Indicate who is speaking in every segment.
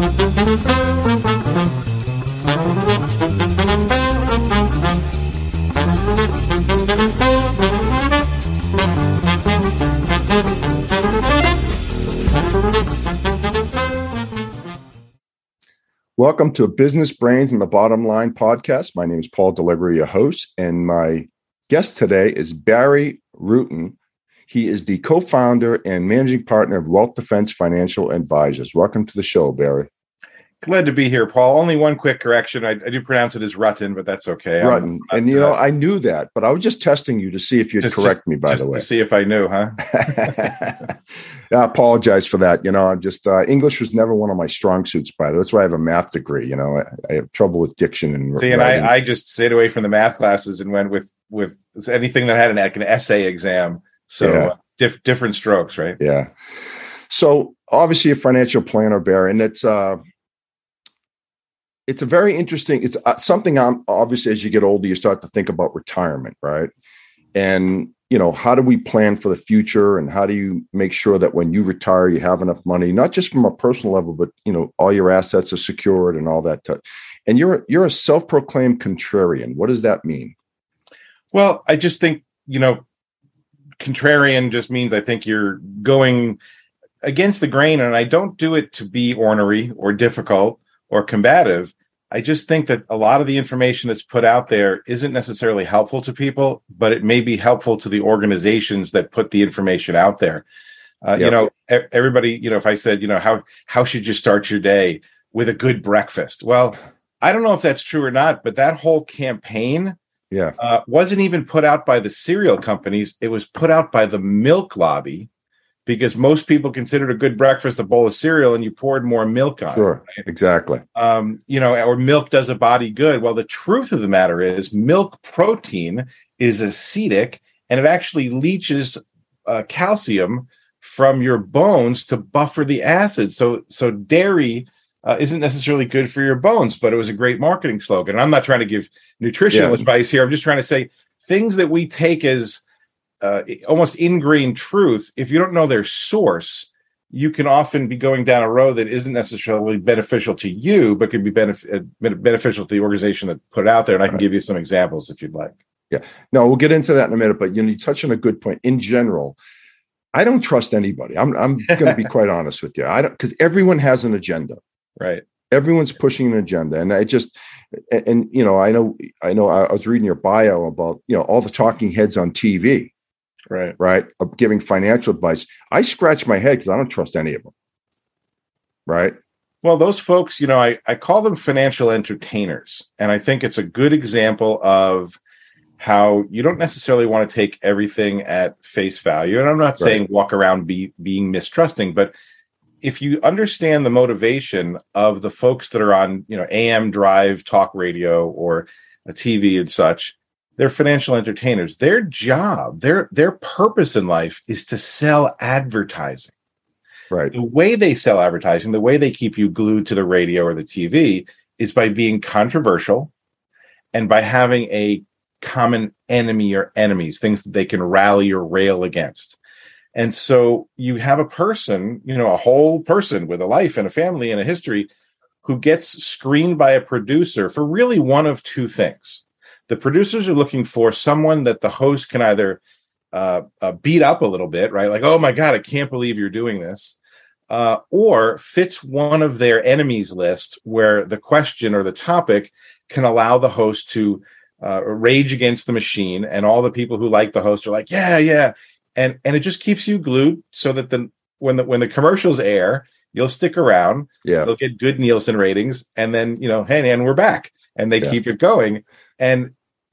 Speaker 1: Welcome to Business Brains and the Bottom Line podcast. My name is Paul Delegri, your host, and my guest today is Barry Rutan. He is the co founder and managing partner of Wealth Defense Financial Advisors. Welcome to the show, Barry.
Speaker 2: Glad to be here, Paul. Only one quick correction. I, I do pronounce it as Rutten, but that's okay.
Speaker 1: Rutten. and you know, I knew that, but I was just testing you to see if you'd just, correct just, me, by the way.
Speaker 2: To see if I knew, huh?
Speaker 1: I apologize for that. You know, I'm just, uh, English was never one of my strong suits, by the way. That's why I have a math degree. You know, I, I have trouble with diction and
Speaker 2: See, and I, I just stayed away from the math classes and went with, with anything that had an, like an essay exam. So yeah. uh, diff, different strokes, right?
Speaker 1: Yeah. So obviously a financial planner, Barry, and it's, uh, it's a very interesting it's uh, something on obviously as you get older you start to think about retirement right and you know how do we plan for the future and how do you make sure that when you retire you have enough money not just from a personal level but you know all your assets are secured and all that t- and you're you're a self-proclaimed contrarian what does that mean
Speaker 2: well i just think you know contrarian just means i think you're going against the grain and i don't do it to be ornery or difficult or combative. I just think that a lot of the information that's put out there isn't necessarily helpful to people, but it may be helpful to the organizations that put the information out there. Uh, yep. You know, everybody. You know, if I said, you know, how how should you start your day with a good breakfast? Well, I don't know if that's true or not, but that whole campaign,
Speaker 1: yeah,
Speaker 2: uh, wasn't even put out by the cereal companies. It was put out by the milk lobby because most people considered a good breakfast a bowl of cereal and you poured more milk on
Speaker 1: sure, it. Right? Exactly.
Speaker 2: Um, you know, or milk does a body good. Well, the truth of the matter is milk protein is acidic and it actually leaches uh, calcium from your bones to buffer the acid. So, so dairy uh, isn't necessarily good for your bones, but it was a great marketing slogan. And I'm not trying to give nutritional yeah. advice here. I'm just trying to say things that we take as uh, almost ingrained truth, if you don't know their source, you can often be going down a road that isn't necessarily beneficial to you, but could be benef- uh, beneficial to the organization that put it out there. And I can give you some examples if you'd like.
Speaker 1: Yeah, no, we'll get into that in a minute. But you know, you touch on a good point. In general, I don't trust anybody. I'm I'm going to be quite honest with you. I don't because everyone has an agenda.
Speaker 2: Right.
Speaker 1: Everyone's pushing an agenda, and I just and, and you know I know I know I was reading your bio about you know all the talking heads on TV
Speaker 2: right.
Speaker 1: Right? Of giving financial advice. I scratch my head because i don't trust any of them right?
Speaker 2: Well those folks you know I, I call them financial entertainers and i think it's a good example of how you don't necessarily want to take everything at face value and i'm not right. saying walk around be, being mistrusting but if you understand the motivation of the folks that are on you know am drive talk radio or a tv and such they're financial entertainers. Their job, their their purpose in life is to sell advertising.
Speaker 1: Right.
Speaker 2: The way they sell advertising, the way they keep you glued to the radio or the TV is by being controversial and by having a common enemy or enemies, things that they can rally or rail against. And so you have a person, you know, a whole person with a life and a family and a history who gets screened by a producer for really one of two things the producers are looking for someone that the host can either uh, uh, beat up a little bit, right? Like, oh my God, I can't believe you're doing this. Uh, or fits one of their enemies list where the question or the topic can allow the host to uh, rage against the machine and all the people who like the host are like yeah yeah and and it just keeps you glued so that the when the when the commercials air you'll stick around
Speaker 1: yeah
Speaker 2: they'll get good nielsen ratings and then you know hey man we're back and they yeah. keep it going and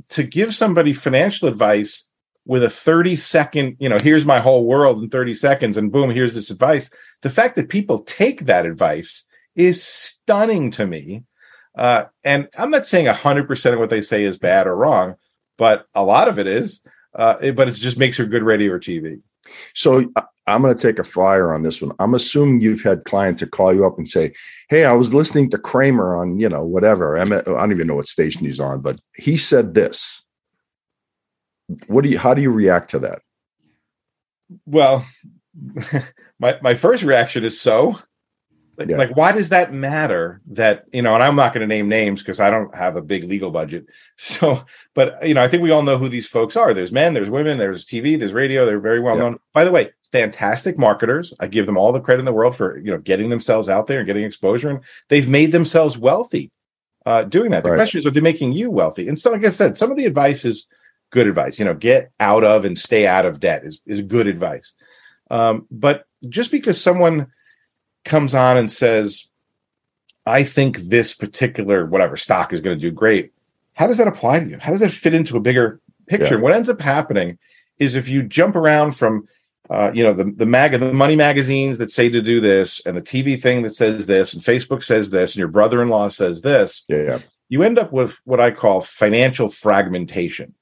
Speaker 2: to give somebody financial advice with a 30 second, you know, here's my whole world in 30 seconds and boom, here's this advice. The fact that people take that advice is stunning to me. Uh, and I'm not saying 100% of what they say is bad or wrong, but a lot of it is. Uh, but it just makes for good radio or TV.
Speaker 1: So I'm going to take a flyer on this one. I'm assuming you've had clients that call you up and say, "Hey, I was listening to Cramer on, you know, whatever. I don't even know what station he's on, but he said this." What do you? How do you react to that?
Speaker 2: Well, my my first reaction is so. Like,
Speaker 1: Yeah.
Speaker 2: like, why does that matter? That you know, and I'm not going to name names because I don't have a big legal budget. So, but you know, I think we all know who these folks are. There's men, there's women, there's TV, there's radio. They're very well
Speaker 1: Yeah.
Speaker 2: known. By the way, fantastic marketers. I give them all the credit in the world for you know getting themselves out there and getting exposure, and they've made themselves wealthy uh, doing that. The
Speaker 1: Right.
Speaker 2: question is, are they making you wealthy? And so, like I said, some of the advice is good advice. You know, get out of and stay out of debt is is good advice. Um, but just because someone comes on and says, I think this particular whatever stock is going to do great, how does that apply to you? How does that fit into a bigger picture?
Speaker 1: Yeah.
Speaker 2: What ends up happening is if you jump around from uh, you know the the mag the money magazines that say to do this and the TV thing that says this and Facebook says this and your brother-in-law says this
Speaker 1: Yeah, yeah.
Speaker 2: you end up with what I call financial fragmentation.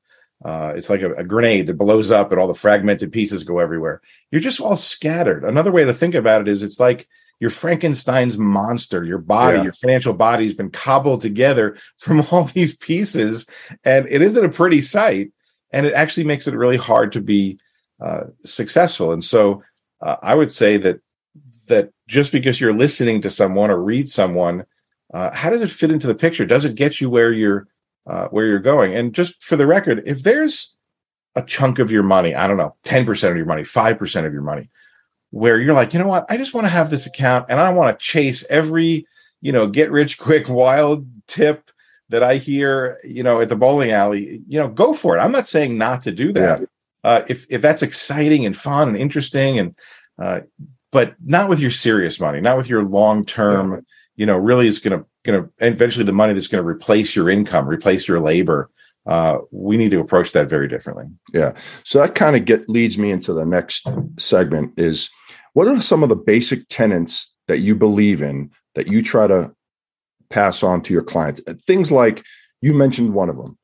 Speaker 2: Uh, it's like a, a grenade that blows up and all the fragmented pieces go everywhere. You're just all scattered. Another way to think about it is it's like your Frankenstein's monster, your body,
Speaker 1: Yeah.
Speaker 2: your financial body's been cobbled together from all these pieces. And it isn't a pretty sight. And it actually makes it really hard to be uh, successful. And so uh, I would say that that just because you're listening to someone or read someone uh, how does it fit into the picture? Does it get you where you're uh, where you're going? And just for the record, if there's a chunk of your money, I don't know, ten percent of your money, five percent of your money, where you're like, you know what, I just want to have this account and I want to chase every you know get rich quick wild tip that I hear, you know, at the bowling alley, you know, go for it. I'm not saying not to do that. Uh, if if that's exciting and fun and interesting and uh, but not with your serious money, not with your long term you know really is going to going to eventually the money that's going to replace your income replace your labor uh, we need to approach that very differently Yeah.
Speaker 1: So that kind of get leads me into the next segment is what are some of the basic tenets that you believe in that you try to pass on to your clients? Uh, Things like you mentioned one of them,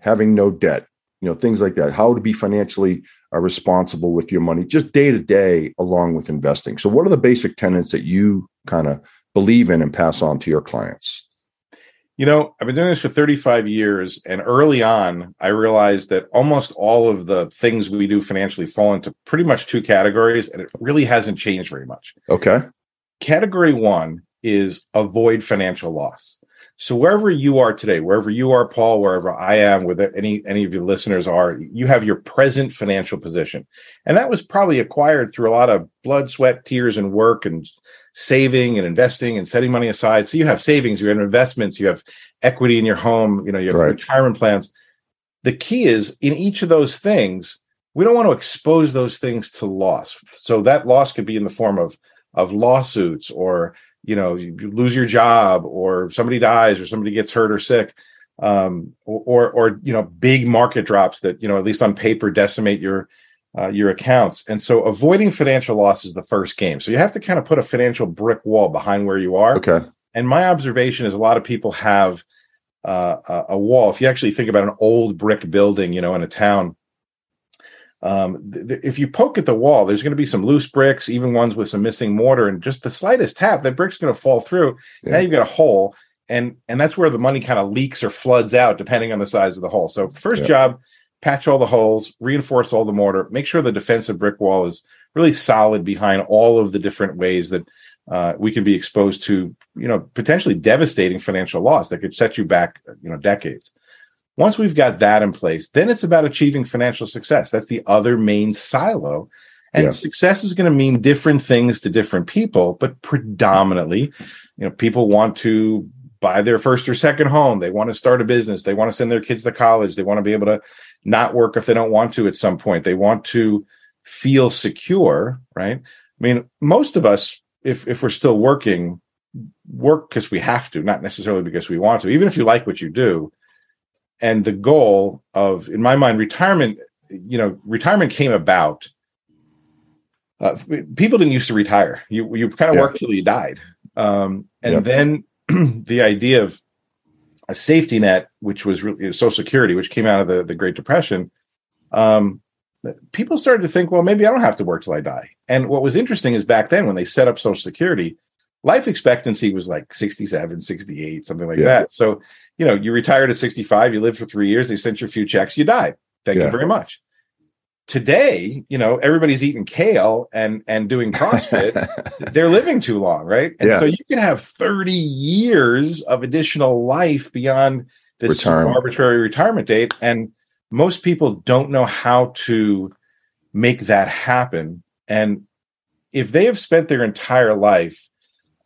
Speaker 1: having no debt, you know, things like that, how to be financially uh, responsible with your money, just day to day along with investing. So what are the basic tenets that you kind of believe in and pass on to your clients?
Speaker 2: You know i've been doing this for 35 years and early on i realized that almost all of the things we do financially fall into pretty much two categories and it really hasn't changed very much
Speaker 1: Okay.
Speaker 2: category one is avoid financial loss. So wherever you are today, wherever you are, Paul, wherever I am, with any any of your listeners are, you have your present financial position, and that was probably acquired through a lot of blood, sweat, tears, and work, and saving and investing and setting money aside. So you have savings, you have investments, you have equity in your home, you know, you have
Speaker 1: Right.
Speaker 2: retirement plans. The key is in each of those things, we don't want to expose those things to loss. So that loss could be in the form of of lawsuits or you know you lose your job or somebody dies or somebody gets hurt or sick um, or, or or you know big market drops that you know at least on paper decimate your uh, your accounts and so avoiding financial loss is the first game so you have to kind of put a financial brick wall behind where you are
Speaker 1: Okay.
Speaker 2: and my observation is a lot of people have uh, a, wall. If you actually think about an old brick building, you know, in a town, um, th- th- if you poke at the wall, there's going to be some loose bricks, even ones with some missing mortar, and just the slightest tap, that brick's going to fall through. Now you've got a hole, and and that's where the money kind of leaks or floods out, depending on the size of the hole. So first
Speaker 1: Yeah.
Speaker 2: job, patch all the holes, reinforce all the mortar, make sure the defensive brick wall is really solid behind all of the different ways that uh, we can be exposed to, you know, potentially devastating financial loss that could set you back, you know, decades. Once we've got that in place, then it's about achieving financial success. That's the other main silo. And
Speaker 1: Yeah.
Speaker 2: success is going to mean different things to different people, but predominantly, you know, people want to buy their first or second home. They want to start a business. They want to send their kids to college. They want to be able to not work if they don't want to at some point. They want to feel secure, right? I mean, most of us, if if we're still working, work because we have to, not necessarily because we want to. Even if you like what you do, and the goal of, in my mind, retirement. You know, retirement came about. Uh, people didn't used to retire. You you kind of
Speaker 1: Yeah.
Speaker 2: worked till you died, um, and
Speaker 1: Yep.
Speaker 2: then the idea of a safety net, which was really Social Security, which came out of the, the Great Depression, um, people started to think, well, maybe I don't have to work till I die. And what was interesting is back then when they set up Social Security, life expectancy was like 67, 68, something like
Speaker 1: Yeah.
Speaker 2: that. So, you know, you retired at 65, you lived for three years, they sent you a few checks, you died. Thank
Speaker 1: Yeah.
Speaker 2: you very much. Today, you know, everybody's eating kale and and doing CrossFit. they're living too long, right? And
Speaker 1: Yeah.
Speaker 2: so you can have 30 years of additional life beyond this
Speaker 1: Retirement.
Speaker 2: arbitrary retirement date. And most people don't know how to make that happen. And if they have spent their entire life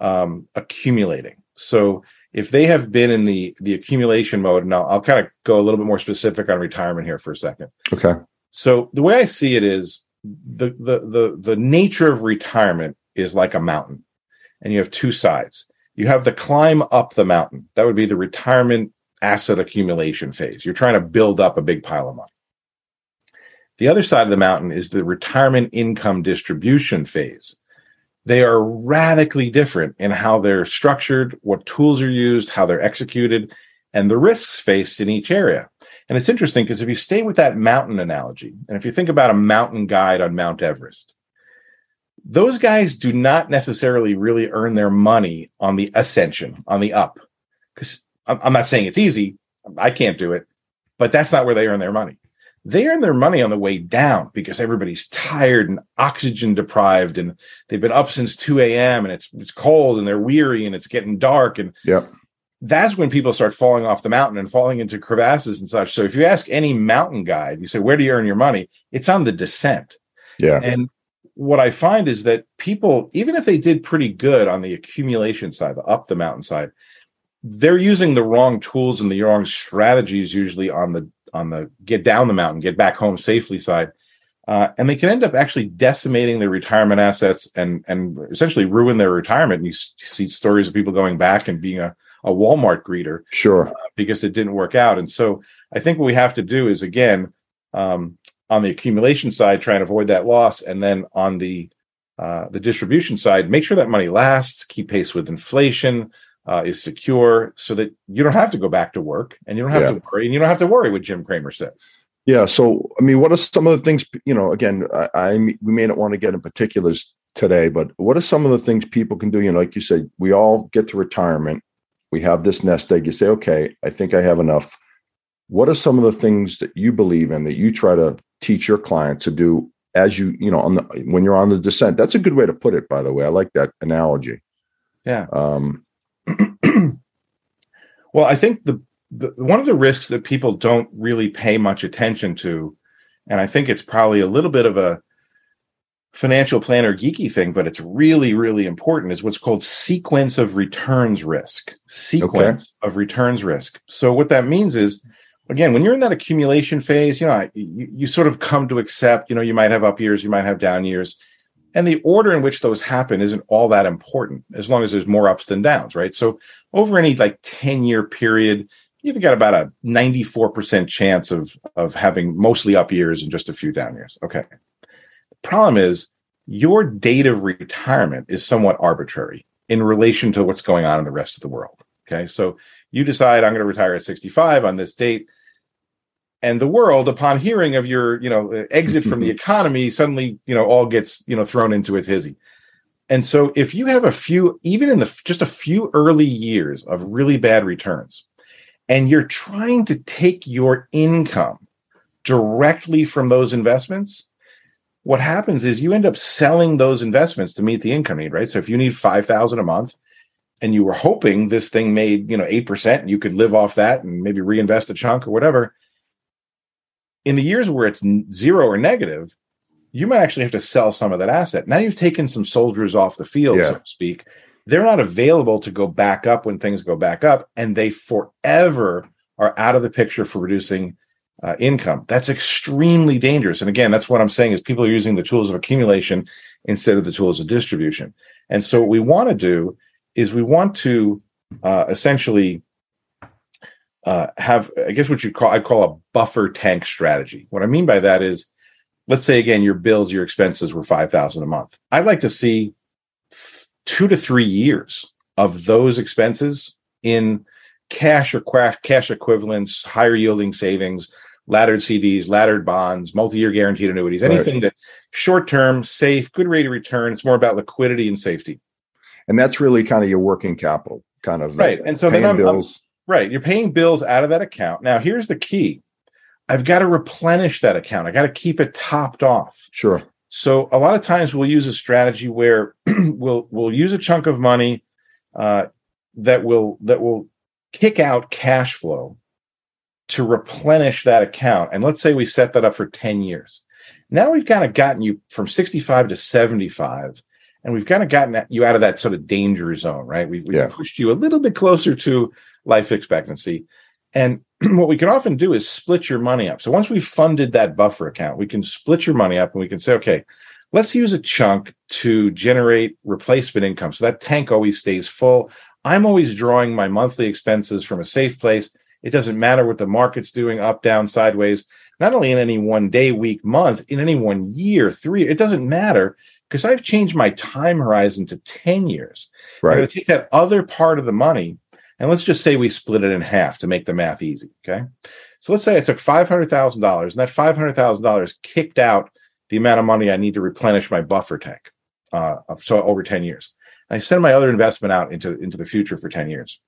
Speaker 2: um, accumulating, so if they have been in the the accumulation mode, now I'll kind of go a little bit more specific on retirement here for a second.
Speaker 1: okay.
Speaker 2: So the way I see it is the the the the nature of retirement is like a mountain, and you have two sides. You have the climb up the mountain. That would be the retirement asset accumulation phase. You're trying to build up a big pile of money. The other side of the mountain is the retirement income distribution phase. They are radically different in how they're structured, what tools are used, how they're executed, and the risks faced in each area. And it's interesting because if you stay with that mountain analogy, and if you think about a mountain guide on Mount Everest, those guys do not necessarily really earn their money on the ascension, on the up. Because I'm not saying it's easy, I can't do it, but that's not where they earn their money. They earn their money on the way down because everybody's tired and oxygen deprived, and they've been up since 2 a.m. and it's it's cold and they're weary and it's getting dark and
Speaker 1: Yep.
Speaker 2: That's when people start falling off the mountain and falling into crevasses and such. So if you ask any mountain guide, you say, where do you earn your money? It's on the descent.
Speaker 1: Yeah.
Speaker 2: And what I find is that people, even if they did pretty good on the accumulation side, the up the mountain side, they're using the wrong tools and the wrong strategies usually on the on the get down the mountain, get back home safely side. Uh, and they can end up actually decimating their retirement assets and and essentially ruin their retirement. And you see stories of people going back and being a, a Walmart greeter
Speaker 1: Sure.
Speaker 2: because it didn't work out. And so I think what we have to do is again um, on the accumulation side, try and avoid that loss, and then on the uh, the distribution side, make sure that money lasts, keep pace with inflation, uh, is secure, so that you don't have to go back to work and you don't have
Speaker 1: Yeah.
Speaker 2: to worry, and you don't have to worry what Jim Cramer says.
Speaker 1: Yeah. So, I mean, what are some of the things, you know, again, I, I we may not want to get in particulars today, but what are some of the things people can do? You know, like you said, we all get to retirement. We have this nest egg. You say, okay, I think I have enough. What are some of the things that you believe in that you try to teach your clients to do as you, you know, on the when you're on the descent? That's a good way to put it, by the way. I like that analogy.
Speaker 2: Yeah.
Speaker 1: Um,
Speaker 2: Well, I think the, the one of the risks that people don't really pay much attention to, and I think it's probably a little bit of a financial planner geeky thing, but it's really, really important, is what's called sequence of returns risk. Sequence of returns risk. So what that means is, again, when you're in that accumulation phase, you know, you, you sort of come to accept, you know, you might have up years, you might have down years. And the order in which those happen isn't all that important as long as there's more ups than downs, right? So over any like 10 year period, you've got about a 94% chance of, of having mostly up years and just a few down years. Okay. Problem is your date of retirement is somewhat arbitrary in relation to what's going on in the rest of the world. Okay. So you decide I'm going to retire at 65 on this date. And the world, upon hearing of your, you know, exit from the economy, suddenly, you know, all gets, you know, thrown into a tizzy. And so if you have a few, even in the just a few early years of really bad returns, and you're trying to take your income directly from those investments, what happens is you end up selling those investments to meet the income need, right? So if you need 5,000 a month and you were hoping this thing made, you know, 8% and you could live off that and maybe reinvest a chunk or whatever, in the years where it's zero or negative, you might actually have to sell some of that asset. Now you've taken some soldiers off the field,
Speaker 1: Yeah.
Speaker 2: so to speak. They're not available to go back up when things go back up, and they forever are out of the picture for reducing uh, income. That's extremely dangerous. And again, that's what I'm saying is people are using the tools of accumulation instead of the tools of distribution. And so what we want to do is we want to uh, essentially uh, have, I guess, what you call I call a buffer tank strategy. What I mean by that is, let's say again, your bills, your expenses were five thousand a month. I'd like to see two to three years of those expenses in cash or cash equivalents, higher yielding savings, laddered CDs, laddered bonds, multi-year guaranteed annuities,
Speaker 1: Right.
Speaker 2: anything that short term, safe, good rate of return. It's more about liquidity and safety.
Speaker 1: and that's really kind of your working capital, kind of
Speaker 2: Right. And so then I'm- I'm- Right. You're paying bills out of that account. Now, here's the key. I've got to replenish that account. I got to keep it topped off.
Speaker 1: Sure.
Speaker 2: So a lot of times we'll use a strategy where we'll we'll use a chunk of money uh, that will that will kick out cash flow to replenish that account. And let's say we set that up for 10 years. Now we've kind of gotten you from 65 to 75, and we've kind of gotten you out of that sort of danger zone, right? We've, we've yeah. pushed you a little bit closer to life expectancy. And what we can often do is split your money up. So once we've funded that buffer account, we can split your money up and we can say, okay, let's use a chunk to generate replacement income. So that tank always stays full. I'm always drawing my monthly expenses from a safe place. It doesn't matter what the market's doing, up, down, sideways, not only in any one day, week, month, in any one year, three, it doesn't matter because I've changed my time horizon to 10 years. Right. I'm going to take that other part of the money and let's just say we split it in half to make the math easy. Okay. So let's say I took $500,000 and that $500,000 kicked out the amount of money I need to replenish my buffer tank. Uh, so over 10 years. I send my other investment out into, into the future for 10 years.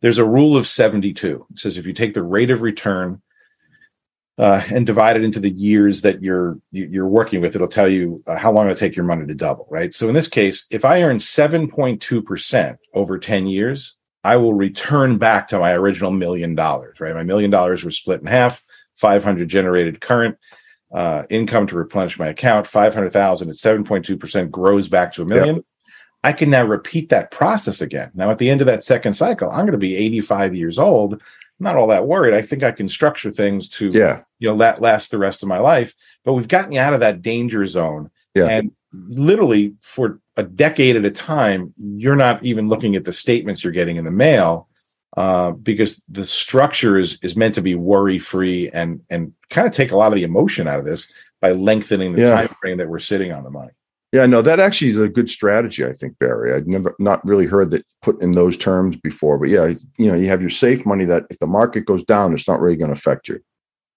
Speaker 2: There's a rule of 72. It says if you take the rate of return uh, and divide it into the years that you're you're working with, it'll tell you uh, how long it'll take your money to double, right? So in this case, if I earn 7.2 percent over 10 years, I will return back to my original million dollars, right? My million dollars were split in half, 500 generated current uh, income to replenish my account, 500,000 at 7.2 percent grows back to a million. Yep. I can now repeat that process again. Now, at the end of that second cycle, I'm going to be 85 years old. I'm not all that worried. I think I can structure things to,
Speaker 1: yeah.
Speaker 2: you know, let last the rest of my life. But we've gotten out of that danger zone.
Speaker 1: Yeah.
Speaker 2: And literally for a decade at a time, you're not even looking at the statements you're getting in the mail uh, because the structure is is meant to be worry free and and kind of take a lot of the emotion out of this by lengthening the yeah. time frame that we're sitting on the money.
Speaker 1: Yeah, no, that actually is a good strategy. I think Barry. I'd never not really heard that put in those terms before, but yeah, you know, you have your safe money that if the market goes down, it's not really going to affect you.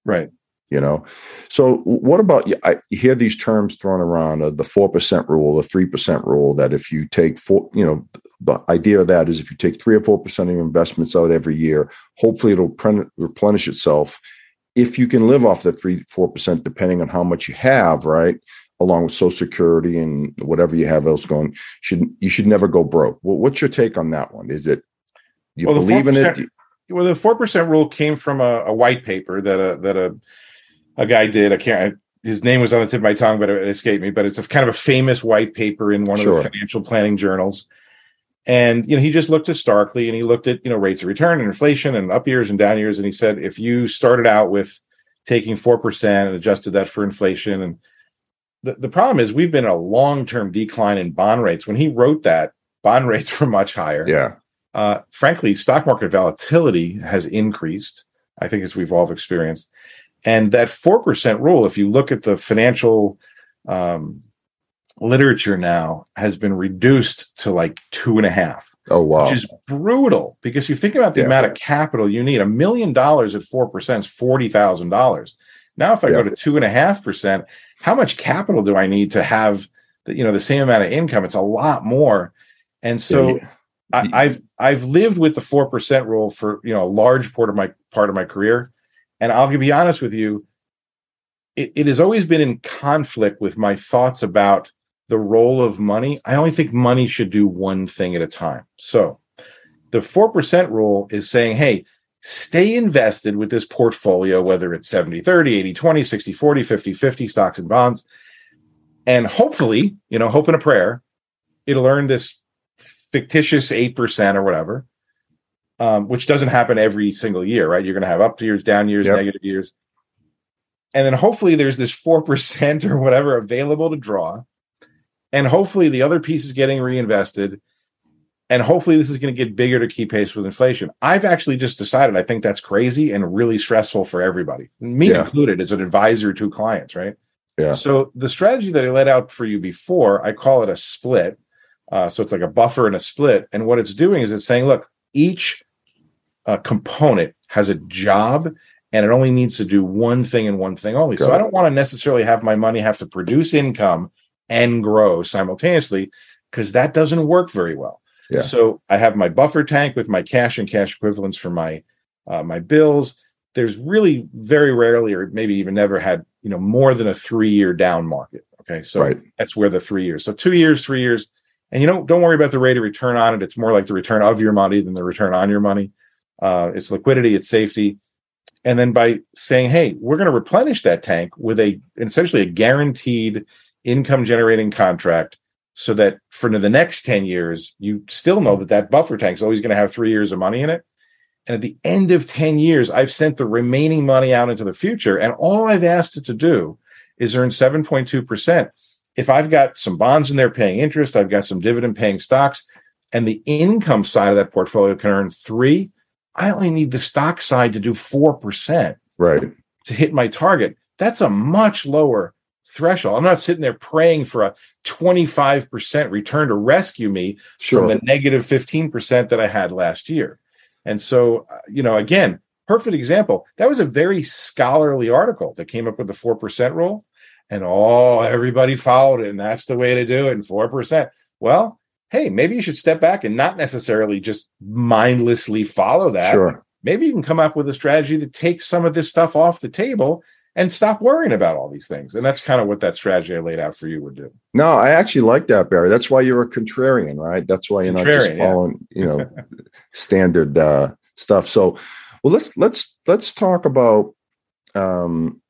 Speaker 2: Right.
Speaker 1: You know, so what about you? I hear these terms thrown around: uh, the four percent rule, the three percent rule. That if you take four, you know, the idea of that is if you take three or four percent of your investments out every year, hopefully it'll pre- replenish itself. If you can live off the three four percent, depending on how much you have, right? Along with Social Security and whatever you have else going, should you should never go broke. Well, what's your take on that one? Is it you well, believe in it?
Speaker 2: Well, the four percent rule came from a, a, white paper that a that a a guy did. I can't. His name was on the tip of my tongue, but it escaped me. But it's a kind of a famous white paper in one sure. of the financial planning journals. And you know, he just looked historically, and he looked at you know rates of return and inflation and up years and down years, and he said if you started out with taking four percent and adjusted that for inflation and the, the problem is we've been in a long-term decline in bond rates. When he wrote that, bond rates were much higher.
Speaker 1: Yeah.
Speaker 2: Uh, frankly, stock market volatility has increased. I think as we've all experienced, and that four percent rule, if you look at the financial um, literature now, has been reduced to like two and a half.
Speaker 1: Oh wow,
Speaker 2: which is brutal because you think about the yeah. amount of capital you need. A million dollars at four percent is forty thousand dollars. Now, if I yeah. go to two and a half percent, how much capital do I need to have the, you know the same amount of income? It's a lot more. And so yeah. I, have I've lived with the four percent rule for you know a large part of my part of my career. And I'll be honest with you, it, it has always been in conflict with my thoughts about the role of money. I only think money should do one thing at a time. So the 4% rule is saying, hey, stay invested with this portfolio, whether it's 70 30, 80 20, 60 40, 50 50 stocks and bonds. And hopefully, you know, hope and a prayer, it'll earn this fictitious 8% or whatever, um, which doesn't happen every single year, right? You're going to have up years, down years, yep. negative years. And then hopefully there's this 4% or whatever available to draw. And hopefully the other piece is getting reinvested and hopefully this is going to get bigger to keep pace with inflation. I've actually just decided I think that's crazy and really stressful for everybody, me yeah. included, as an advisor to clients, right?
Speaker 1: Yeah.
Speaker 2: So the strategy that I laid out for you before, I call it a split. Uh, so it's like a buffer and a split, and what it's doing is it's saying, look, each uh, component has a job and it only needs to do one thing and one thing only. Got so it. I don't want to necessarily have my money have to produce income and grow simultaneously because that doesn't work very well.
Speaker 1: Yeah.
Speaker 2: So I have my buffer tank with my cash and cash equivalents for my uh, my bills. there's really very rarely or maybe even never had you know more than a three year down market okay so
Speaker 1: Right.
Speaker 2: that's where the three years so two years three years and you don't don't worry about the rate of return on it it's more like the return of your money than the return on your money uh, it's liquidity it's safety and then by saying hey we're going to replenish that tank with a essentially a guaranteed income generating contract so that for the next 10 years you still know that that buffer tank is always going to have three years of money in it. And at the end of 10 years i've sent the remaining money out into the future and all i've asked it to do is earn 7.2% if i've got some bonds in there paying interest i've got some dividend paying stocks and the income side of that portfolio can earn three i only need the stock side to do 4%
Speaker 1: Right.
Speaker 2: to hit my target, that's a much lower threshold. I'm not sitting there praying for a 25% return to rescue me
Speaker 1: Sure.
Speaker 2: from the negative 15% that I had last year. And so, uh, you know, again, perfect example. That was a very scholarly article that came up with the 4% rule. And oh, everybody followed it. And that's the way to do it. And 4%. Well, hey, maybe you should step back and not necessarily just mindlessly follow that
Speaker 1: Sure.
Speaker 2: maybe you can come up with a strategy to take some of this stuff off the table and stop worrying about all these things. And that's kind of what that strategy I laid out for you would do.
Speaker 1: No, I actually like that, Barry. That's why you're a contrarian, right? That's why you're not just
Speaker 2: Contrarian, yeah.
Speaker 1: following, you know, standard uh, stuff. So, well, let's let's let's talk about, um,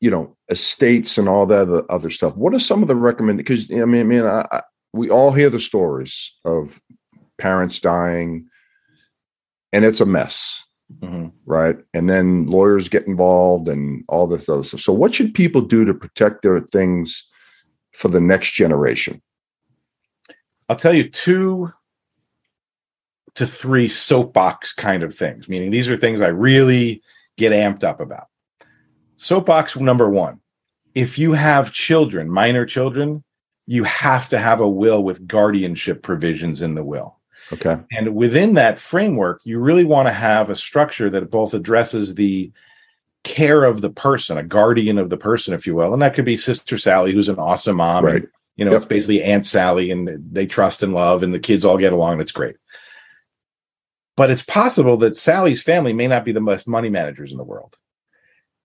Speaker 1: you know, estates and all that other- other stuff. What are some of the recommended? Because I mean, I mean, I, I, we all hear the stories of parents dying, and it's a mess. Mm-hmm. right? And then lawyers get involved and all this other stuff. So, what should people do to protect their things for the next generation?
Speaker 2: I'll tell you two to three soapbox kind of things, meaning these are things I really get amped up about. Soapbox number one if you have children, minor children, you have to have a will with guardianship provisions in the will.
Speaker 1: Okay.
Speaker 2: And within that framework, you really want to have a structure that both addresses the care of the person, a guardian of the person, if you will. And that could be Sister Sally, who's an awesome mom. and,
Speaker 1: Right.
Speaker 2: you know,
Speaker 1: Yep.
Speaker 2: it's basically Aunt Sally, and they trust and love, and the kids all get along. That's great. But it's possible that Sally's family may not be the best money managers in the world.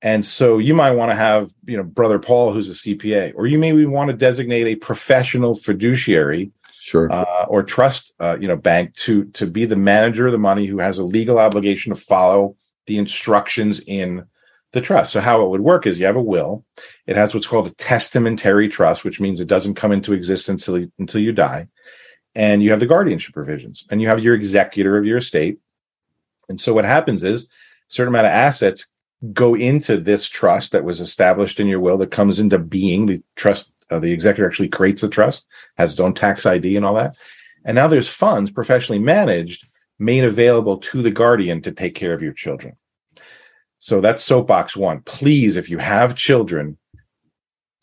Speaker 2: And so you might want to have, you know, brother Paul, who's a CPA, or you maybe want to designate a professional fiduciary
Speaker 1: Sure.
Speaker 2: uh, or trust uh, you know bank to to be the manager of the money who has a legal obligation to follow the instructions in the trust. So how it would work is you have a will. It has what's called a testamentary trust which means it doesn't come into existence until you, until you die. And you have the guardianship provisions and you have your executor of your estate. And so what happens is a certain amount of assets go into this trust that was established in your will that comes into being the trust uh, the executor actually creates the trust has its own tax ID and all that. And now there's funds professionally managed made available to the guardian to take care of your children. So that's soapbox one. Please, if you have children,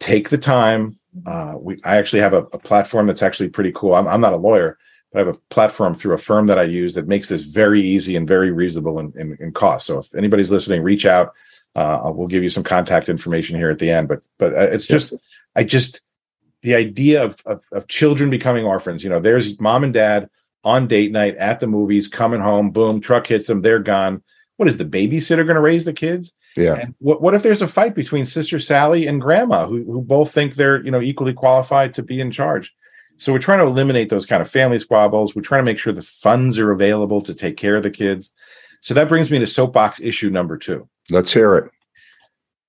Speaker 2: take the time. Uh, we, I actually have a, a platform that's actually pretty cool. I'm, I'm not a lawyer, but I have a platform through a firm that I use that makes this very easy and very reasonable in, in, in cost. So if anybody's listening, reach out. Uh, we'll give you some contact information here at the end. But but uh, it's just I just the idea of, of of children becoming orphans. You know, there's mom and dad on date night at the movies, coming home, boom, truck hits them, they're gone. What is the babysitter going to raise the kids?
Speaker 1: Yeah.
Speaker 2: And what, what if there's a fight between Sister Sally and Grandma, who who both think they're you know equally qualified to be in charge? So we're trying to eliminate those kind of family squabbles. We're trying to make sure the funds are available to take care of the kids. So that brings me to soapbox issue number two
Speaker 1: Let's hear it.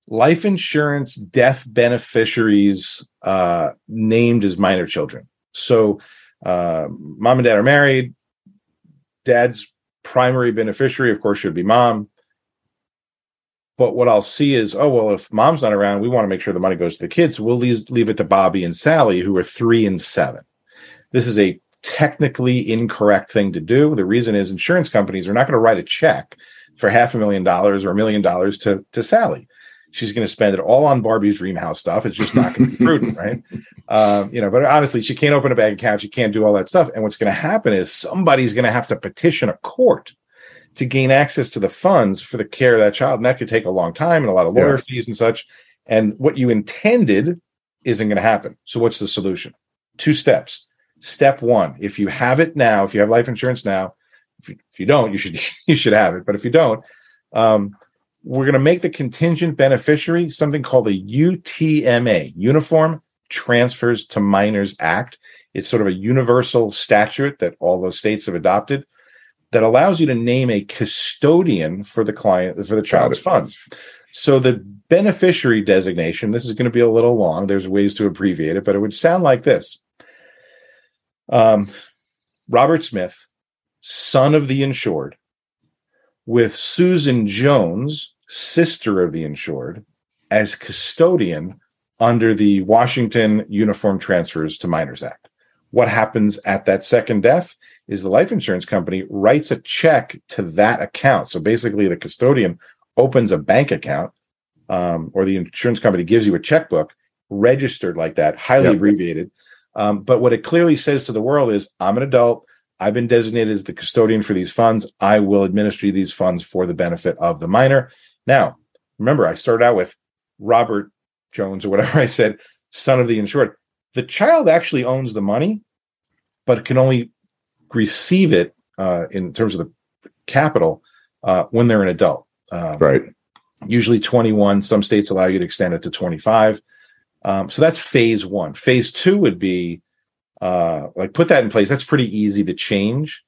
Speaker 2: Life insurance death beneficiaries uh, named as minor children. So, uh, mom and dad are married. Dad's primary beneficiary, of course, should be mom. But what I'll see is, oh well, if mom's not around, we want to make sure the money goes to the kids. So we'll leave, leave it to Bobby and Sally, who are three and seven. This is a technically incorrect thing to do. The reason is insurance companies are not going to write a check for half a million dollars or a million dollars to to Sally she's going to spend it all on Barbie's dream house stuff. It's just not going to be prudent, right? Um, you know, but honestly, she can't open a bank account. She can't do all that stuff. And what's going to happen is somebody's going to have to petition a court to gain access to the funds for the care of that child. And that could take a long time and a lot of lawyer
Speaker 1: Yeah.
Speaker 2: fees and such. And what you intended isn't going to happen. So what's the solution? Two steps. Step one, if you have it now, if you have life insurance now, if you, if you don't, you should you should have it. But if you don't, um, we're going to make the contingent beneficiary something called a UTMA, Uniform Transfers to Minors Act. It's sort of a universal statute that all those states have adopted that allows you to name a custodian for the client for the child's funds. So the beneficiary designation, this is going to be a little long. There's ways to abbreviate it, but it would sound like this. Um, Robert Smith, son of the insured, with Susan Jones, sister of the insured, as custodian under the Washington Uniform Transfers to Minors Act. What happens at that second death is the life insurance company writes a check to that account. So basically, the custodian opens a bank account, um, or the insurance company gives you a checkbook registered like that, highly yep. abbreviated. Um, but what it clearly says to the world is, I'm an adult. I've been designated as the custodian for these funds. I will administer these funds for the benefit of the minor. Now, remember, I started out with Robert Jones or whatever I said, son of the insured. The child actually owns the money, but can only receive it uh, in terms of the capital uh, when they're an adult.
Speaker 1: Um, right.
Speaker 2: Usually 21. Some states allow you to extend it to 25. Um, so that's phase one. Phase two would be uh, like put that in place. That's pretty easy to change.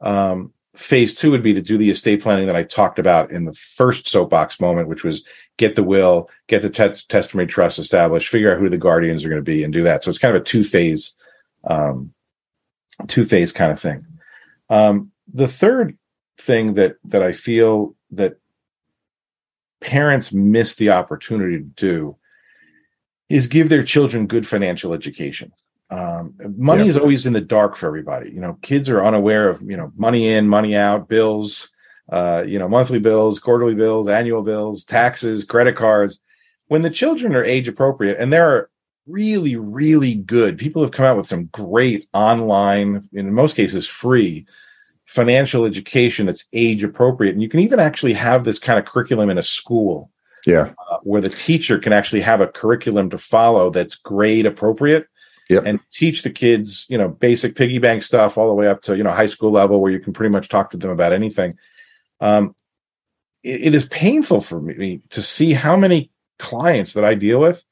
Speaker 2: Um, phase two would be to do the estate planning that I talked about in the first soapbox moment, which was get the will, get the te- testimony trust established, figure out who the guardians are going to be, and do that. So it's kind of a two phase, um, two phase kind of thing. Um, the third thing that that I feel that parents miss the opportunity to do is give their children good financial education. Um, money is always in the dark for everybody. You know, kids are unaware of you know money in, money out, bills, uh, you know, monthly bills, quarterly bills, annual bills, taxes, credit cards. When the children are age appropriate, and there are really, really good people have come out with some great online, in most cases, free financial education that's age appropriate, and you can even actually have this kind of curriculum in a school.
Speaker 1: Yeah,
Speaker 2: uh, where the teacher can actually have a curriculum to follow that's grade appropriate
Speaker 1: yep.
Speaker 2: and teach the kids, you know, basic piggy bank stuff all the way up to, you know, high school level where you can pretty much talk to them about anything. Um, it, it is painful for me to see how many clients that I deal with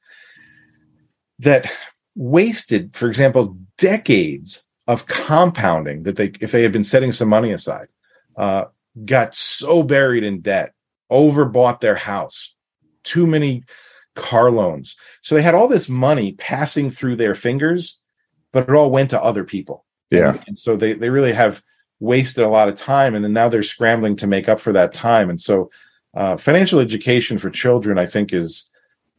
Speaker 2: that wasted, for example, decades of compounding that they, if they had been setting some money aside, uh, got so buried in debt, overbought their house, too many car loans. So they had all this money passing through their fingers, but it all went to other people.
Speaker 1: Yeah.
Speaker 2: And, and so they, they really have wasted a lot of time. And then now they're scrambling to make up for that time. And so uh, financial education for children, I think, is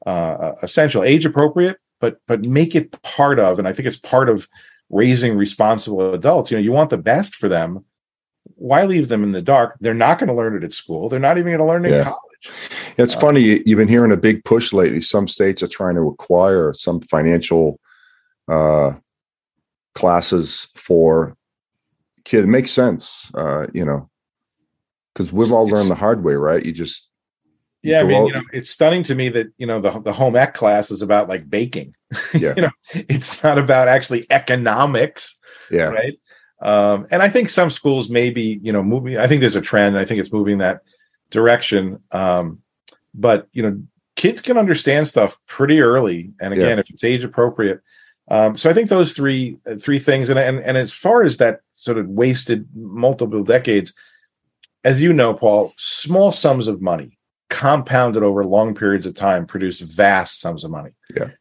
Speaker 2: uh, essential, age appropriate, but but make it part of, and I think it's part of raising responsible adults. You know, you want the best for them. Why leave them in the dark? They're not going to learn it at school. They're not even going to learn it yeah. in college.
Speaker 1: It's uh, funny you've been hearing a big push lately. Some states are trying to acquire some financial uh, classes for kids. It makes sense, uh, you know, because we've all learned the hard way, right? You just
Speaker 2: yeah, I mean, you know, it's stunning to me that you know the the home ec class is about like baking.
Speaker 1: Yeah,
Speaker 2: you know, it's not about actually economics.
Speaker 1: Yeah,
Speaker 2: right. Um, and I think some schools maybe you know moving. I think there's a trend. I think it's moving that direction. Um, but you know, kids can understand stuff pretty early, and again, yeah. if it's age appropriate. Um, so I think those three uh, three things, and, and and as far as that sort of wasted multiple decades, as you know, Paul, small sums of money compounded over long periods of time produce vast sums of money.
Speaker 1: Yeah.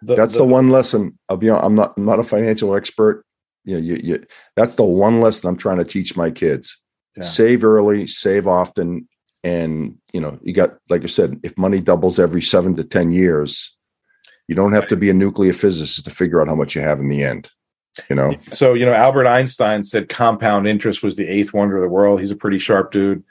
Speaker 1: The, that's the, the, one lesson. I'll be I'm not I'm not a financial expert. You know, you, you that's the one lesson I'm trying to teach my kids. Yeah. Save early, save often, and you know you got like i said if money doubles every seven to ten years you don't have to be a nuclear physicist to figure out how much you have in the end you know?
Speaker 2: So you know albert einstein said compound interest was the eighth wonder of the world. He's a pretty sharp dude.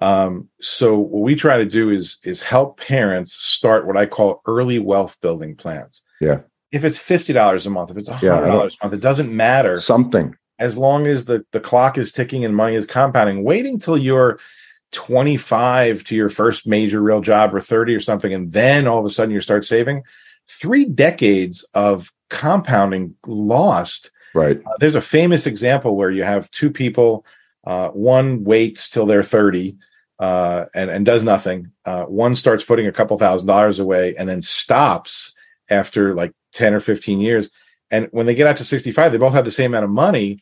Speaker 2: Um, so what we try to do is is help parents start what i call early wealth building plans.
Speaker 1: Yeah.
Speaker 2: If it's $50 a month if it's $100 yeah, a month it doesn't matter.
Speaker 1: Something.
Speaker 2: As long as the, the clock is ticking and money is compounding waiting till you're 25 to your first major real job or 30 or something, and then all of a sudden you start saving, three decades of compounding lost.
Speaker 1: Right.
Speaker 2: Uh, there's a famous example where you have two people, Uh, one waits till they're 30 uh, and, and does nothing. Uh, one starts putting a couple thousand dollars away and then stops after like 10 or 15 years. And when they get out to 65, they both have the same amount of money,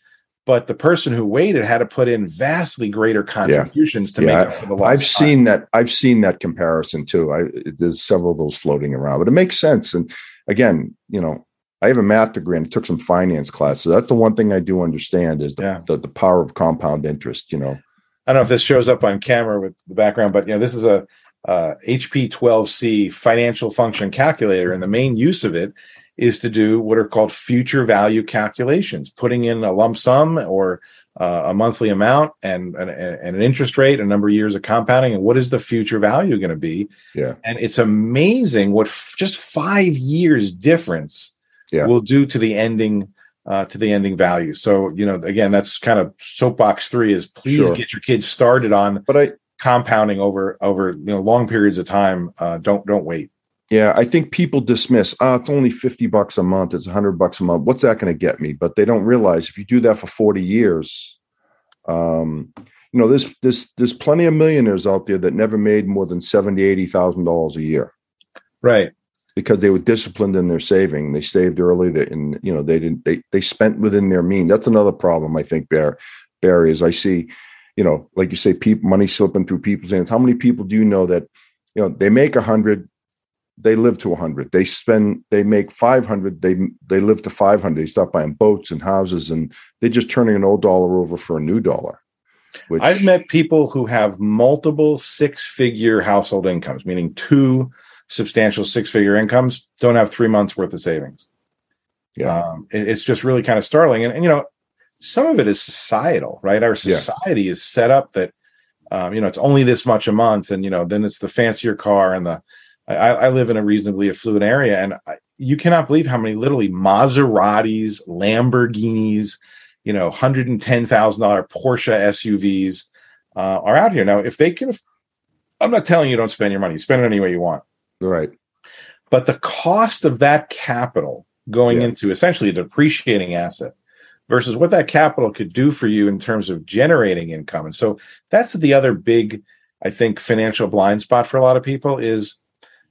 Speaker 2: but the person who waited had to put in vastly greater contributions yeah. to yeah. make up for the loss.
Speaker 1: I've seen that. I've seen that comparison too. I, there's several of those floating around, but it makes sense. And again, you know, I have a math degree and I took some finance classes. So that's the one thing I do understand is the, yeah. the, the power of compound interest. You know,
Speaker 2: I don't know if this shows up on camera with the background, but you know, this is a uh, HP 12C financial function calculator, and the main use of it is to do what are called future value calculations, putting in a lump sum or uh, a monthly amount and, and, and an interest rate, a number of years of compounding, and what is the future value going to be?
Speaker 1: Yeah,
Speaker 2: and it's amazing what f- just five years difference yeah. will do to the ending uh, to the ending value. So you know, again, that's kind of soapbox three is please sure. get your kids started on,
Speaker 1: but I
Speaker 2: compounding over over you know long periods of time. Uh, don't don't wait.
Speaker 1: Yeah, I think people dismiss, oh, it's only 50 bucks a month, it's 100 bucks a month. What's that going to get me? But they don't realize if you do that for 40 years, um, you know, there's there's there's plenty of millionaires out there that never made more than 70, 80,000 dollars a year.
Speaker 2: Right
Speaker 1: because they were disciplined in their saving. They saved early, that and you know they didn't they they spent within their means. That's another problem I think. Bear Barry is I see, you know, like you say, people money slipping through people's hands. How many people do you know that you know they make a hundred, they live to a hundred. They spend they make five hundred, they they live to five hundred. They start buying boats and houses, and they're just turning an old dollar over for a new dollar.
Speaker 2: Which, I've met people who have multiple six figure household incomes, meaning two substantial six figure incomes don't have three months worth of savings. Yeah. Um, it, it's just really kind of startling. And, and, you know, some of it is societal, right? Our society yeah. is set up that, um, you know, it's only this much a month. And, you know, then it's the fancier car and the, I, I live in a reasonably affluent area and I, you cannot believe how many literally Maseratis, Lamborghinis, you know, $110,000 Porsche SUVs uh, are out here. Now, if they can, I'm not telling you don't spend your money, you spend it any way you want.
Speaker 1: Right.
Speaker 2: But the cost of that capital going yeah. into essentially a depreciating asset versus what that capital could do for you in terms of generating income. And so that's the other big, I think, financial blind spot for a lot of people is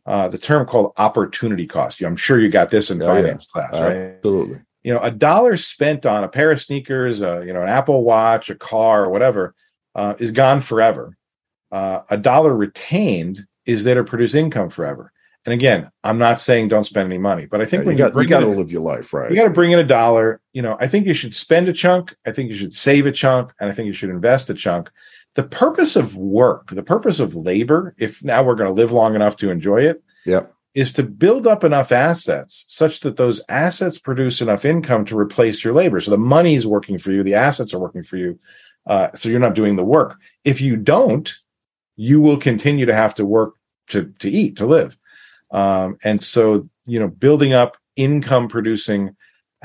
Speaker 2: uh, the term called opportunity cost. I'm sure you got this in finance yeah. class, right?
Speaker 1: Absolutely.
Speaker 2: You know, a dollar spent on a pair of sneakers, uh, you know, an Apple Watch, a car, or whatever, uh, is gone forever. Uh, a dollar retained is there to produce income forever. And again, I'm not saying don't spend any money, but I think
Speaker 1: yeah, when you, got, you got to live your life, right?
Speaker 2: You got to bring in a dollar. You know, I think you should spend a chunk. I think you should save a chunk, and I think you should invest a chunk. The purpose of work, the purpose of labor, if now we're going to live long enough to enjoy it,
Speaker 1: yep.
Speaker 2: is to build up enough assets such that those assets produce enough income to replace your labor. So the money is working for you, the assets are working for you. Uh, so you're not doing the work. If you don't, you will continue to have to work to to eat to live um, and so you know building up income producing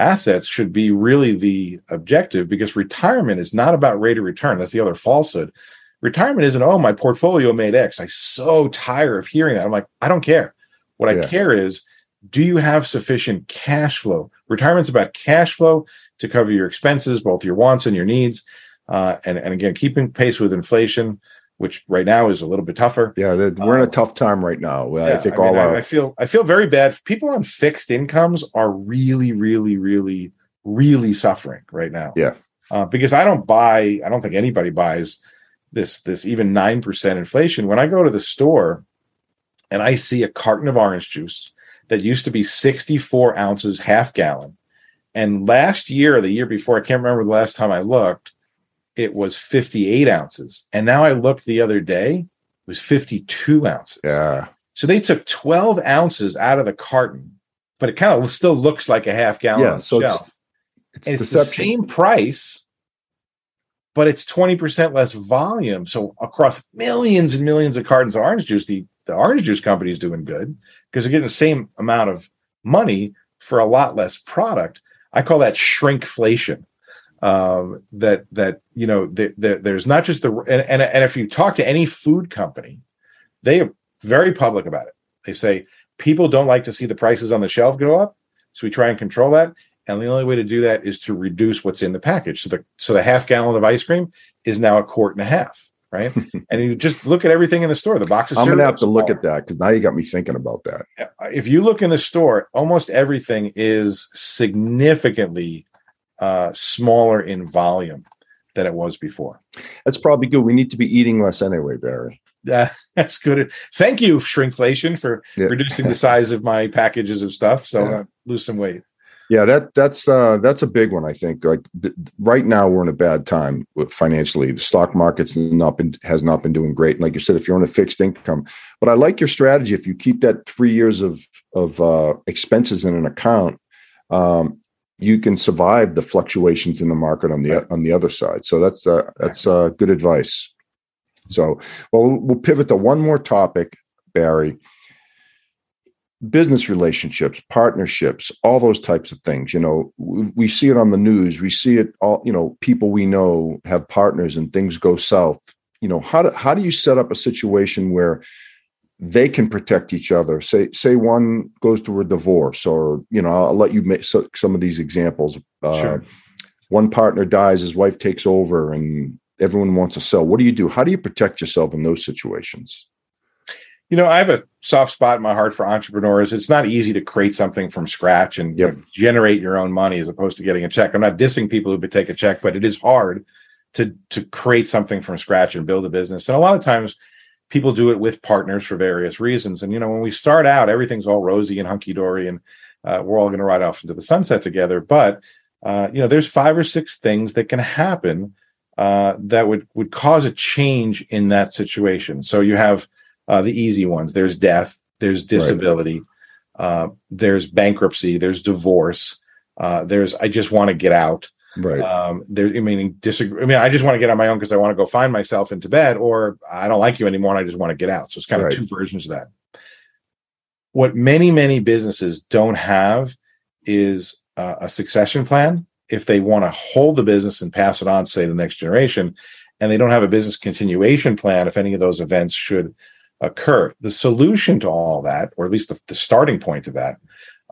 Speaker 2: assets should be really the objective because retirement is not about rate of return. That's the other falsehood. Retirement isn't oh my portfolio made x. I so tired of hearing that. I'm like i don't care. What yeah. i care is do you have sufficient cash flow? Retirement's about cash flow to cover your expenses both your wants and your needs uh, and, and again keeping pace with inflation which right now is a little bit tougher.
Speaker 1: Yeah, we're in a um, tough time right now. Yeah, I think I all mean, our...
Speaker 2: I feel I feel very bad. People on fixed incomes are really, really, really, really suffering right now.
Speaker 1: Yeah,
Speaker 2: uh, because I don't buy. I don't think anybody buys this this even nine percent inflation. When I go to the store and I see a carton of orange juice that used to be sixty four ounces, half gallon, and last year or the year before, I can't remember the last time I looked it was 58 ounces. And now I looked the other day, it was 52 ounces.
Speaker 1: Yeah.
Speaker 2: So they took 12 ounces out of the carton, but it kind of still looks like a half gallon yeah, so shelf. It's, it's, it's the same price, but it's 20% less volume. So across millions and millions of cartons of orange juice, the, the orange juice company is doing good because they're getting the same amount of money for a lot less product. I call that shrinkflation um, that that you know the, the, there's not just the and, and and if you talk to any food company, they are very public about it. They say people don't like to see the prices on the shelf go up, so we try and control that. And the only way to do that is to reduce what's in the package. So the so the half gallon of ice cream is now a quart and a half, right? and you just look at everything in the store. The box
Speaker 1: I'm gonna have to look at that because now you got me thinking about that.
Speaker 2: If you look in the store, almost everything is significantly uh, smaller in volume than it was before.
Speaker 1: That's probably good. We need to be eating less anyway, Barry.
Speaker 2: Uh, that's good. Thank you, Shrinkflation, for yeah. reducing the size of my packages of stuff. So yeah. uh, lose some weight.
Speaker 1: Yeah, that that's uh, that's a big one. I think. Like th- right now, we're in a bad time financially. The stock market's not been has not been doing great. And like you said, if you're on a fixed income, but I like your strategy. If you keep that three years of of uh, expenses in an account, um, you can survive the fluctuations in the market on the on the other side. So that's uh, that's uh, good advice. So, well, we'll pivot to one more topic, Barry. Business relationships, partnerships, all those types of things. You know, we, we see it on the news. We see it all. You know, people we know have partners, and things go south. You know, how do how do you set up a situation where they can protect each other. Say say one goes through a divorce, or you know, I'll let you make so, some of these examples. Uh, sure. One partner dies, his wife takes over, and everyone wants to sell. What do you do? How do you protect yourself in those situations?
Speaker 2: You know, I have a soft spot in my heart for entrepreneurs. It's not easy to create something from scratch and yep. you know, generate your own money as opposed to getting a check. I'm not dissing people who would take a check, but it is hard to to create something from scratch and build a business. And a lot of times people do it with partners for various reasons. And you know, when we start out, everything's all rosy and hunky dory, and uh, we're all going to ride off into the sunset together. But uh, you know, there's five or six things that can happen uh, that would would cause a change in that situation. So you have uh, the easy ones. There's death. There's disability. Right. Uh, there's bankruptcy. There's divorce. Uh, there's I just want to get out.
Speaker 1: Right.
Speaker 2: Um, there, I mean, disagree. I mean, I just want to get on my own because I want to go find myself into bed, or I don't like you anymore and I just want to get out. So it's kind right. of two versions of that. What many, many businesses don't have is uh, a succession plan if they want to hold the business and pass it on, say, the next generation, and they don't have a business continuation plan if any of those events should occur. The solution to all that, or at least the, the starting point to that,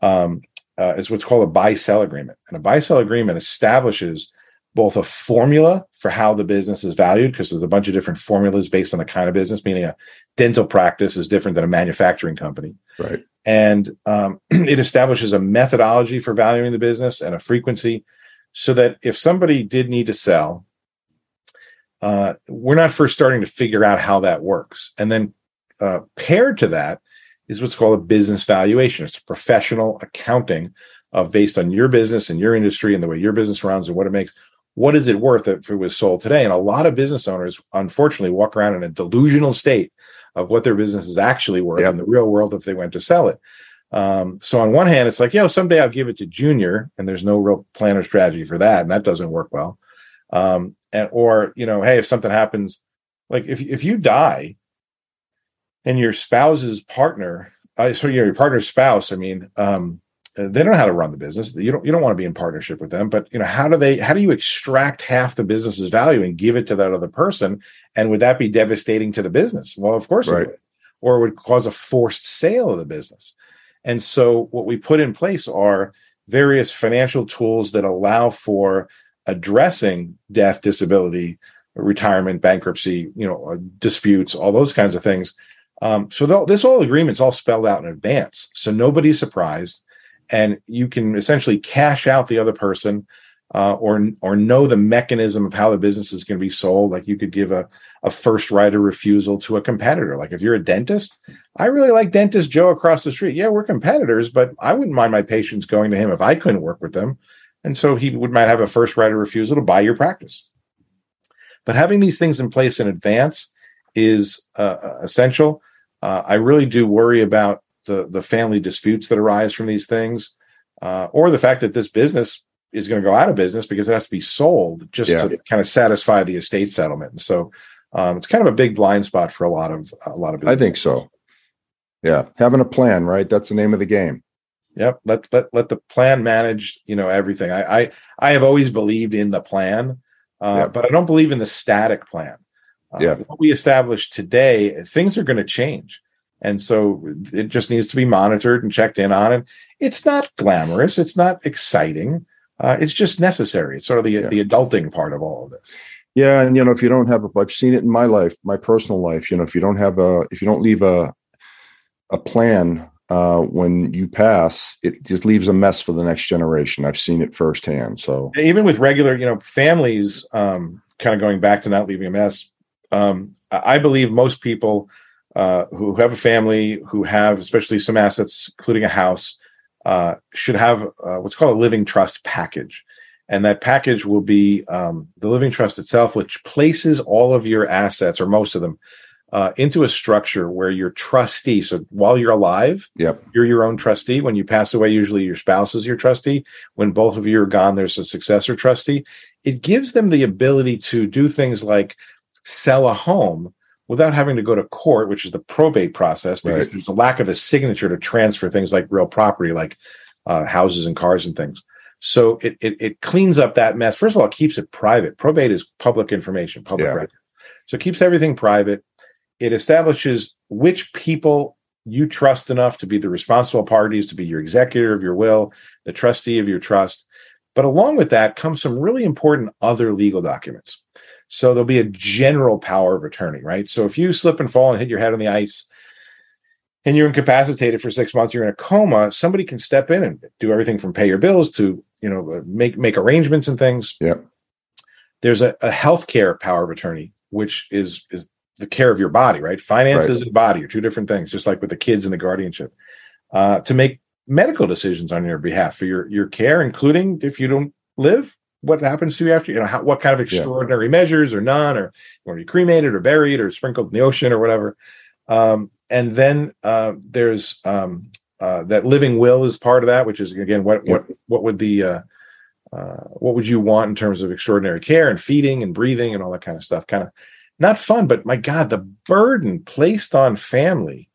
Speaker 2: um, uh, is what's called a buy sell agreement. And a buy sell agreement establishes both a formula for how the business is valued, because there's a bunch of different formulas based on the kind of business, meaning a dental practice is different than a manufacturing company.
Speaker 1: Right.
Speaker 2: And um, it establishes a methodology for valuing the business and a frequency so that if somebody did need to sell, uh, we're not first starting to figure out how that works. And then uh, paired to that is what's called a business valuation. It's a professional accounting of based on your business and your industry and the way your business runs and what it makes. What is it worth if it was sold today? And a lot of business owners, unfortunately, walk around in a delusional state of what their business is actually worth yep. in the real world if they went to sell it. Um, so on one hand, it's like, yo, someday I'll give it to junior, and there's no real plan or strategy for that, and that doesn't work well. Um, and or you know, hey, if something happens, like if if you die, and your spouse's partner, uh, so your partner's spouse, I mean, um, they don't know how to run the business. You don't you don't want to be in partnership with them, but you know, how do they how do you extract half the business's value and give it to that other person? And would that be devastating to the business? Well, of course right. it would. Or it would cause a forced sale of the business. And so what we put in place are various financial tools that allow for addressing death, disability, retirement, bankruptcy, you know, uh, disputes, all those kinds of things um, so this whole agreement's all spelled out in advance, so nobody's surprised, and you can essentially cash out the other person, uh, or or know the mechanism of how the business is going to be sold. Like you could give a a first right of refusal to a competitor. Like if you're a dentist, I really like dentist Joe across the street. Yeah, we're competitors, but I wouldn't mind my patients going to him if I couldn't work with them, and so he would might have a first right of refusal to buy your practice. But having these things in place in advance is uh, uh essential uh, I really do worry about the the family disputes that arise from these things, uh, or the fact that this business is going to go out of business because it has to be sold just yeah. to kind of satisfy the estate settlement. And so um, it's kind of a big blind spot for a lot of a lot of.
Speaker 1: I think so. Yeah, having a plan, right? That's the name of the game.
Speaker 2: Yep. Let let let the plan manage. You know everything. I I I have always believed in the plan, uh, but I don't believe in the static plan.
Speaker 1: Yeah.
Speaker 2: Uh, what we established today, things are going to change. And so it just needs to be monitored and checked in on. And it's not glamorous. It's not exciting. Uh, it's just necessary. It's sort of the, yeah. the adulting part of all of this.
Speaker 1: Yeah, and you know, if you don't have a, I've seen it in my life, my personal life. You know, if you don't have a, if you don't leave a, a plan uh, when you pass, it just leaves a mess for the next generation. I've seen it firsthand. So
Speaker 2: even with regular, you know, families, um, kind of going back to not leaving a mess. Um, I believe most people uh, who have a family, who have especially some assets, including a house, uh, should have uh, what's called a living trust package. And that package will be um, the living trust itself, which places all of your assets or most of them uh, into a structure where you're trustee. So while you're alive,
Speaker 1: yep.
Speaker 2: you're your own trustee. When you pass away, usually your spouse is your trustee. When both of you are gone, there's a successor trustee. It gives them the ability to do things like sell a home without having to go to court, which is the probate process, because right. there's a lack of a signature to transfer things like real property, like uh, houses and cars and things. So it, it, it cleans up that mess. First of all, it keeps it private. Probate is public information, public yeah. record. So it keeps everything private. It establishes which people you trust enough to be the responsible parties, to be your executor of your will, the trustee of your trust. But along with that comes some really important other legal documents. So there'll be a general power of attorney, right? So if you slip and fall and hit your head on the ice and you're incapacitated for six months, you're in a coma, somebody can step in and do everything from pay your bills to, you know, make make arrangements and things.
Speaker 1: Yeah.
Speaker 2: There's a, a healthcare power of attorney, which is is the care of your body, right? Finances right. and body are two different things, just like with the kids and the guardianship. Uh, to make medical decisions on your behalf for your your care, including if you don't live, what happens to you after, you know, how, what kind of extraordinary yeah. measures or none, or or you cremated or buried or sprinkled in the ocean or whatever. Um, and then uh, there's um, uh, that living will is part of that, which is again what what what would the uh, uh, what would you want in terms of extraordinary care and feeding and breathing and all that kind of stuff? Kind of not fun, but my God, the burden placed on family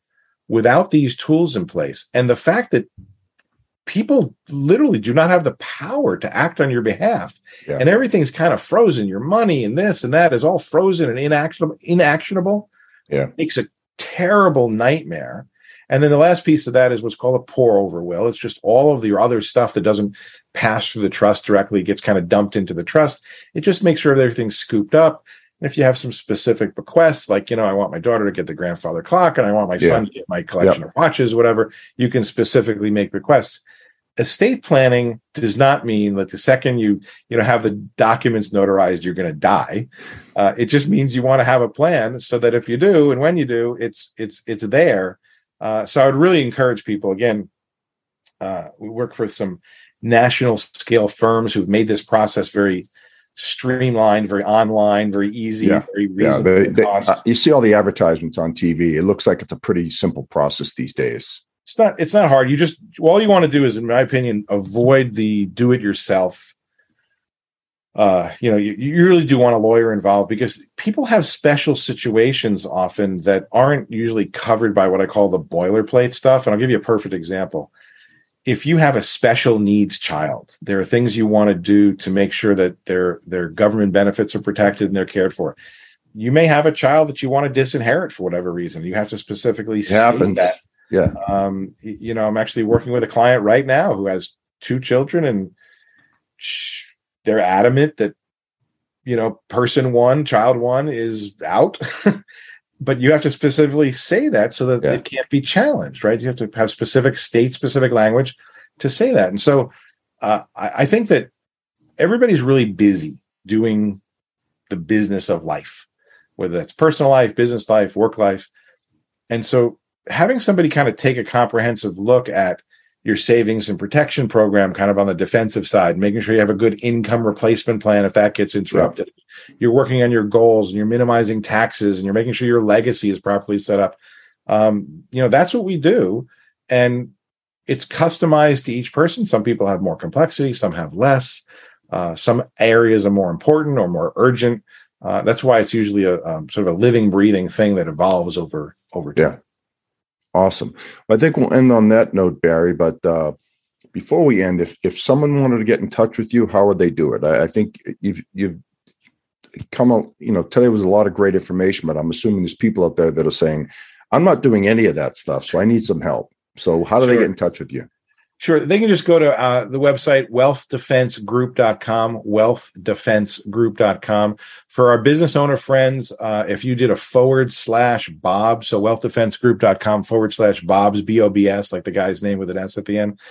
Speaker 2: without these tools in place, and the fact that people literally do not have the power to act on your behalf. Yeah. and everything's kind of frozen. Your money and this and that is all frozen and inactionable inactionable.
Speaker 1: Yeah.
Speaker 2: Makes a terrible nightmare. And then the last piece of that is what's called a pour over will. It's just all of your other stuff that doesn't pass through the trust directly gets kind of dumped into the trust. It just makes sure everything's scooped up and if you have some specific bequests like you know i want my daughter to get the grandfather clock and i want my yeah. son to get my collection yep. of watches whatever you can specifically make requests estate planning does not mean that the second you you know have the documents notarized you're going to die uh, it just means you want to have a plan so that if you do and when you do it's it's it's there uh, so i would really encourage people again uh, we work for some national scale firms who've made this process very streamlined very online very easy
Speaker 1: yeah.
Speaker 2: very
Speaker 1: reasonable yeah, they, they, uh, you see all the advertisements on tv it looks like it's a pretty simple process these days.
Speaker 2: It's not it's not hard. You just all you want to do is in my opinion avoid the do it yourself uh you know you, you really do want a lawyer involved because people have special situations often that aren't usually covered by what i call the boilerplate stuff and i'll give you a perfect example if you have a special needs child there are things you want to do to make sure that their their government benefits are protected and they're cared for you may have a child that you want to disinherit for whatever reason you have to specifically
Speaker 1: it happens. that yeah.
Speaker 2: Um, you know, I'm actually working with a client right now who has two children and they're adamant that, you know, person one, child one is out. but you have to specifically say that so that yeah. it can't be challenged, right? You have to have specific state specific language to say that. And so uh, I, I think that everybody's really busy doing the business of life, whether that's personal life, business life, work life. And so having somebody kind of take a comprehensive look at your savings and protection program kind of on the defensive side making sure you have a good income replacement plan if that gets interrupted yeah. You're working on your goals and you're minimizing taxes and you're making sure your legacy is properly set up um, you know that's what we do and it's customized to each person some people have more complexity some have less uh, some areas are more important or more urgent uh, that's why it's usually a um, sort of a living breathing thing that evolves over over time
Speaker 1: yeah Awesome. I think we'll end on that note, Barry. But uh, before we end, if if someone wanted to get in touch with you, how would they do it? I, I think you've you've come out. You know, today was a lot of great information, but I'm assuming there's people out there that are saying, I'm not doing any of that stuff, so I need some help. So how do sure. they get in touch with you?
Speaker 2: Sure. They can just go to uh, the website, wealthdefensegroup.com, wealthdefensegroup.com. For our business owner friends, uh, if you did a forward slash Bob, so wealthdefensegroup.com forward slash Bob's, B O B S, like the guy's name with an S at the end.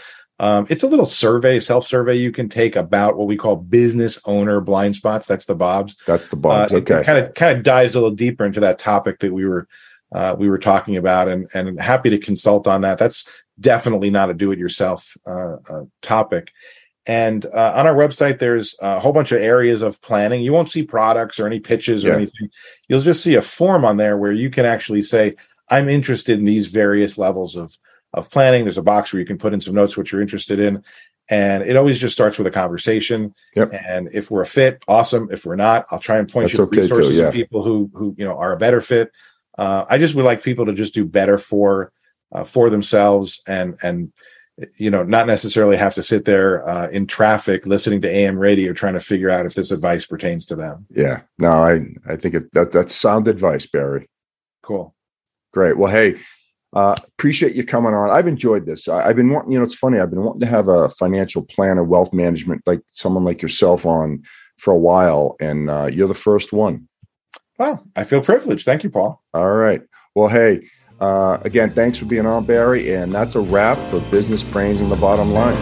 Speaker 2: Um, it's a little survey, self survey you can take about what we call business owner blind spots. That's the Bob's.
Speaker 1: That's the Bob's. Uh, okay.
Speaker 2: Kind of kind of dives a little deeper into that topic that we were uh, we were talking about, and and happy to consult on that. That's definitely not a do-it-yourself uh, uh, topic. And uh, on our website, there's a whole bunch of areas of planning. You won't see products or any pitches or yeah. anything. You'll just see a form on there where you can actually say, "I'm interested in these various levels of of planning." There's a box where you can put in some notes what you're interested in, and it always just starts with a conversation.
Speaker 1: Yep.
Speaker 2: And if we're a fit, awesome. If we're not, I'll try and point That's you to okay resources too, yeah. and people who who you know are a better fit. Uh, I just would like people to just do better for uh, for themselves and and you know not necessarily have to sit there uh, in traffic listening to am radio trying to figure out if this advice pertains to them
Speaker 1: yeah no i i think it, that that's sound advice barry
Speaker 2: cool
Speaker 1: great well hey uh, appreciate you coming on. I've enjoyed this. I, have been wanting, you know, it's funny. I've been wanting to have a financial planner, wealth management, like someone like yourself on for a while, and uh, you're the first one.
Speaker 2: Wow. I feel privileged. Thank you, Paul.
Speaker 1: All right. Well, hey, uh, again, thanks for being on, Barry. And that's a wrap for Business Brains and the Bottom Line.